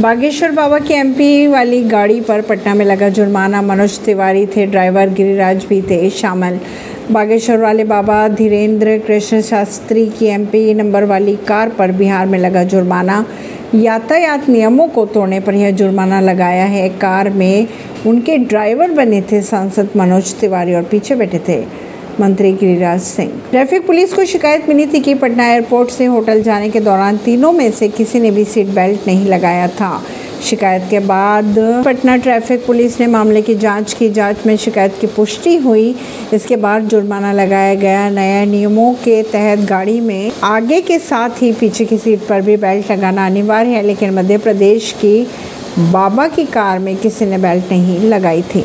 बागेश्वर बाबा की एमपी वाली गाड़ी पर पटना में लगा जुर्माना। मनोज तिवारी थे ड्राइवर, गिरिराज भी थे शामिल। बागेश्वर वाले बाबा धीरेन्द्र कृष्ण शास्त्री की एमपी नंबर वाली कार पर बिहार में लगा जुर्माना। यातायात नियमों को तोड़ने पर यह जुर्माना लगाया है। कार में उनके ड्राइवर बने थे सांसद मनोज तिवारी और पीछे बैठे थे। मंत्री गिरिराज सिंह। ट्रैफ़िक पुलिस को शिकायत मिली थी कि पटना एयरपोर्ट से होटल जाने के दौरान तीनों में से किसी ने भी सीट बेल्ट नहीं लगाया था। शिकायत के बाद पटना ट्रैफ़िक पुलिस ने मामले की जाँच की। जाँच में शिकायत की पुष्टि हुई। इसके बाद जुर्माना लगाया गया। नए नियमों के तहत गाड़ी में आगे के साथ ही पीछे की सीट पर भी बेल्ट लगाना अनिवार्य है, लेकिन मध्य प्रदेश की बाबा की कार में किसी ने बेल्ट नहीं लगाई थी।